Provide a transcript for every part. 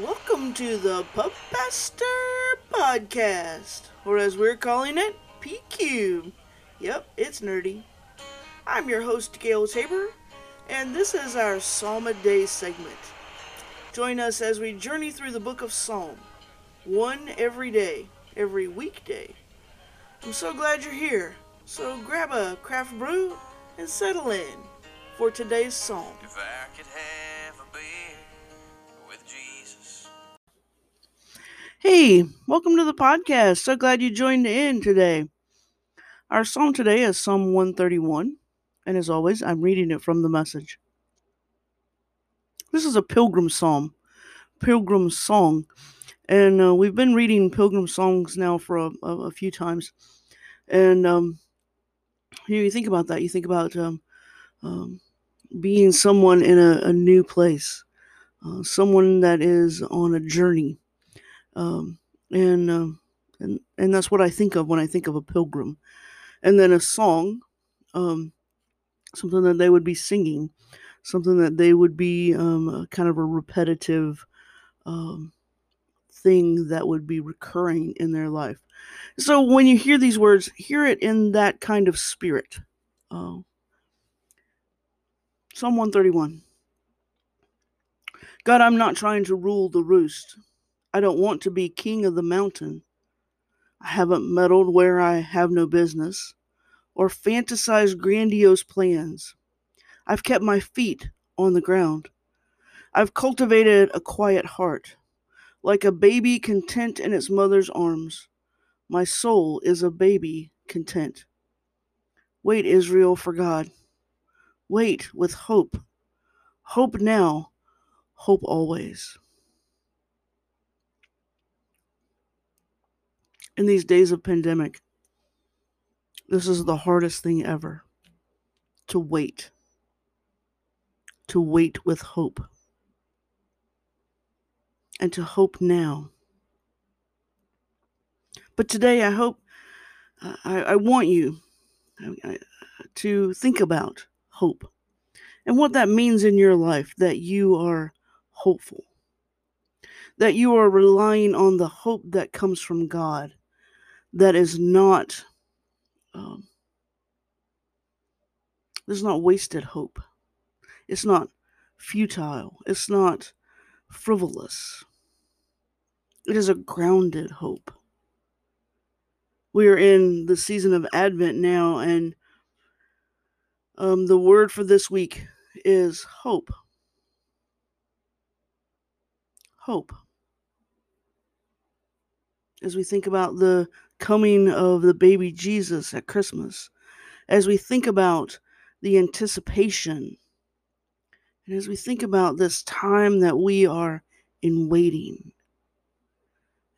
Welcome to the Pub Pastor Podcast, or as we're calling it, PQ. Yep, it's nerdy. I'm your host, Gail Tabor, and this is our Psalm a Day segment. Join us as we journey through the book of Psalm, one every day, every weekday. I'm so glad you're here, so grab a craft brew and settle in for today's psalm. Hey, welcome to the podcast. So glad you joined in today. Our psalm today is Psalm 131, and as always, I'm reading it from the message. This is a pilgrim psalm, pilgrim song, and uh, we've been reading pilgrim songs now for a, a, a few times. And um, you, know, you think about that. You think about um, um, being someone in a, a new place, uh, someone that is on a journey, um, and um, and and that's what I think of when I think of a pilgrim, and then a song, um, something that they would be singing, something that they would be um, kind of a repetitive um, thing that would be recurring in their life. So when you hear these words, hear it in that kind of spirit. Uh, Psalm 131. God, I'm not trying to rule the roost. I don't want to be king of the mountain. I haven't meddled where I have no business or fantasized grandiose plans. I've kept my feet on the ground. I've cultivated a quiet heart, like a baby content in its mother's arms. My soul is a baby content. Wait, Israel, for God. Wait with hope. Hope now, hope always. In these days of pandemic, this is the hardest thing ever to wait. To wait with hope. And to hope now. But today, I hope, I, I want you to think about hope and what that means in your life that you are hopeful, that you are relying on the hope that comes from God, that is not. Um, there's not wasted hope. It's not futile. It's not frivolous. It is a grounded hope. We are in the season of Advent now, and um, the word for this week is hope. Hope. As we think about the coming of the baby Jesus at Christmas, as we think about the anticipation, and as we think about this time that we are in waiting,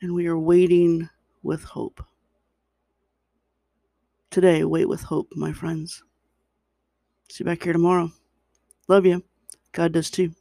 and we are waiting with hope. Today, wait with hope, my friends. See you back here tomorrow. Love you. God does too.